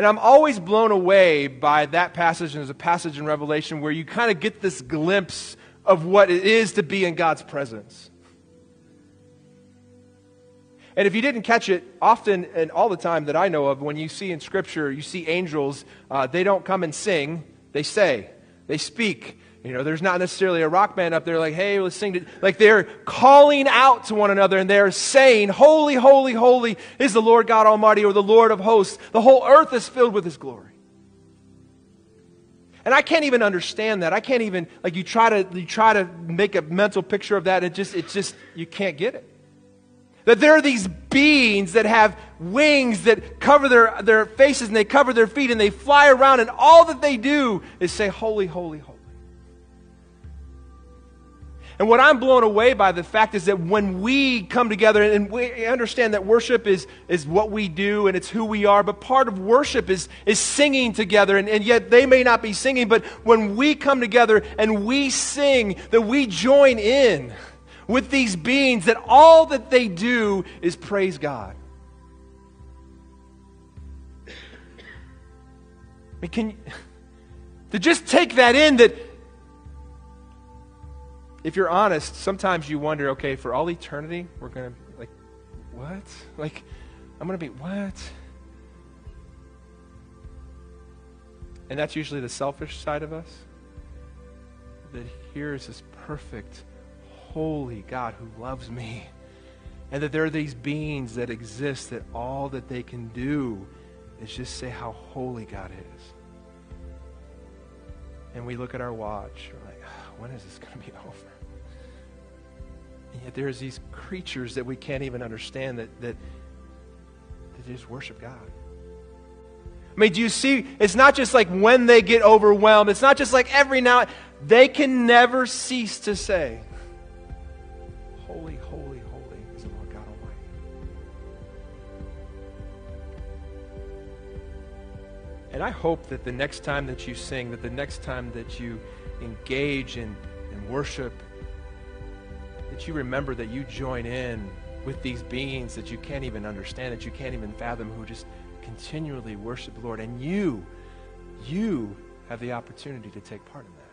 And I'm always blown away by that passage, and there's a passage in Revelation where you kind of get this glimpse of what it is to be in God's presence. And if you didn't catch it, often and all the time that I know of, when you see in Scripture, you see angels, uh, they don't come and sing, they say, they speak. You know, there's not necessarily a rock band up there like, hey, let's sing. To, like they're calling out to one another and they're saying, Holy, holy, holy is the Lord God Almighty or the Lord of hosts. The whole earth is filled with His glory. And I can't even understand that. I can't even, like, you try to, you try to make a mental picture of that. It just, it just, you can't get it. That there are these beings that have wings that cover their, their faces and they cover their feet and they fly around, and all that they do is say, Holy, holy, holy. And what I'm blown away by the fact is that when we come together and we understand that worship is, is what we do and it's who we are, but part of worship is, is singing together. And, and yet they may not be singing, but when we come together and we sing, that we join in with these beings, that all that they do is praise God. I mean, can you, to just take that in that if you're honest, sometimes you wonder, okay, for all eternity, we're going to, like, what? Like, I'm going to be, what? And that's usually the selfish side of us. That here is this perfect, holy God who loves me. And that there are these beings that exist that all that they can do is just say how holy God is. And we look at our watch, we're like, when is this going to be over? And yet there's these creatures that we can't even understand that, that, that just worship God. I mean, do you see? It's not just like when they get overwhelmed. It's not just like every now. They can never cease to say, And I hope that the next time that you sing, that the next time that you engage in, in worship, that you remember that you join in with these beings that you can't even understand, that you can't even fathom, who just continually worship the Lord. And you, you have the opportunity to take part in that.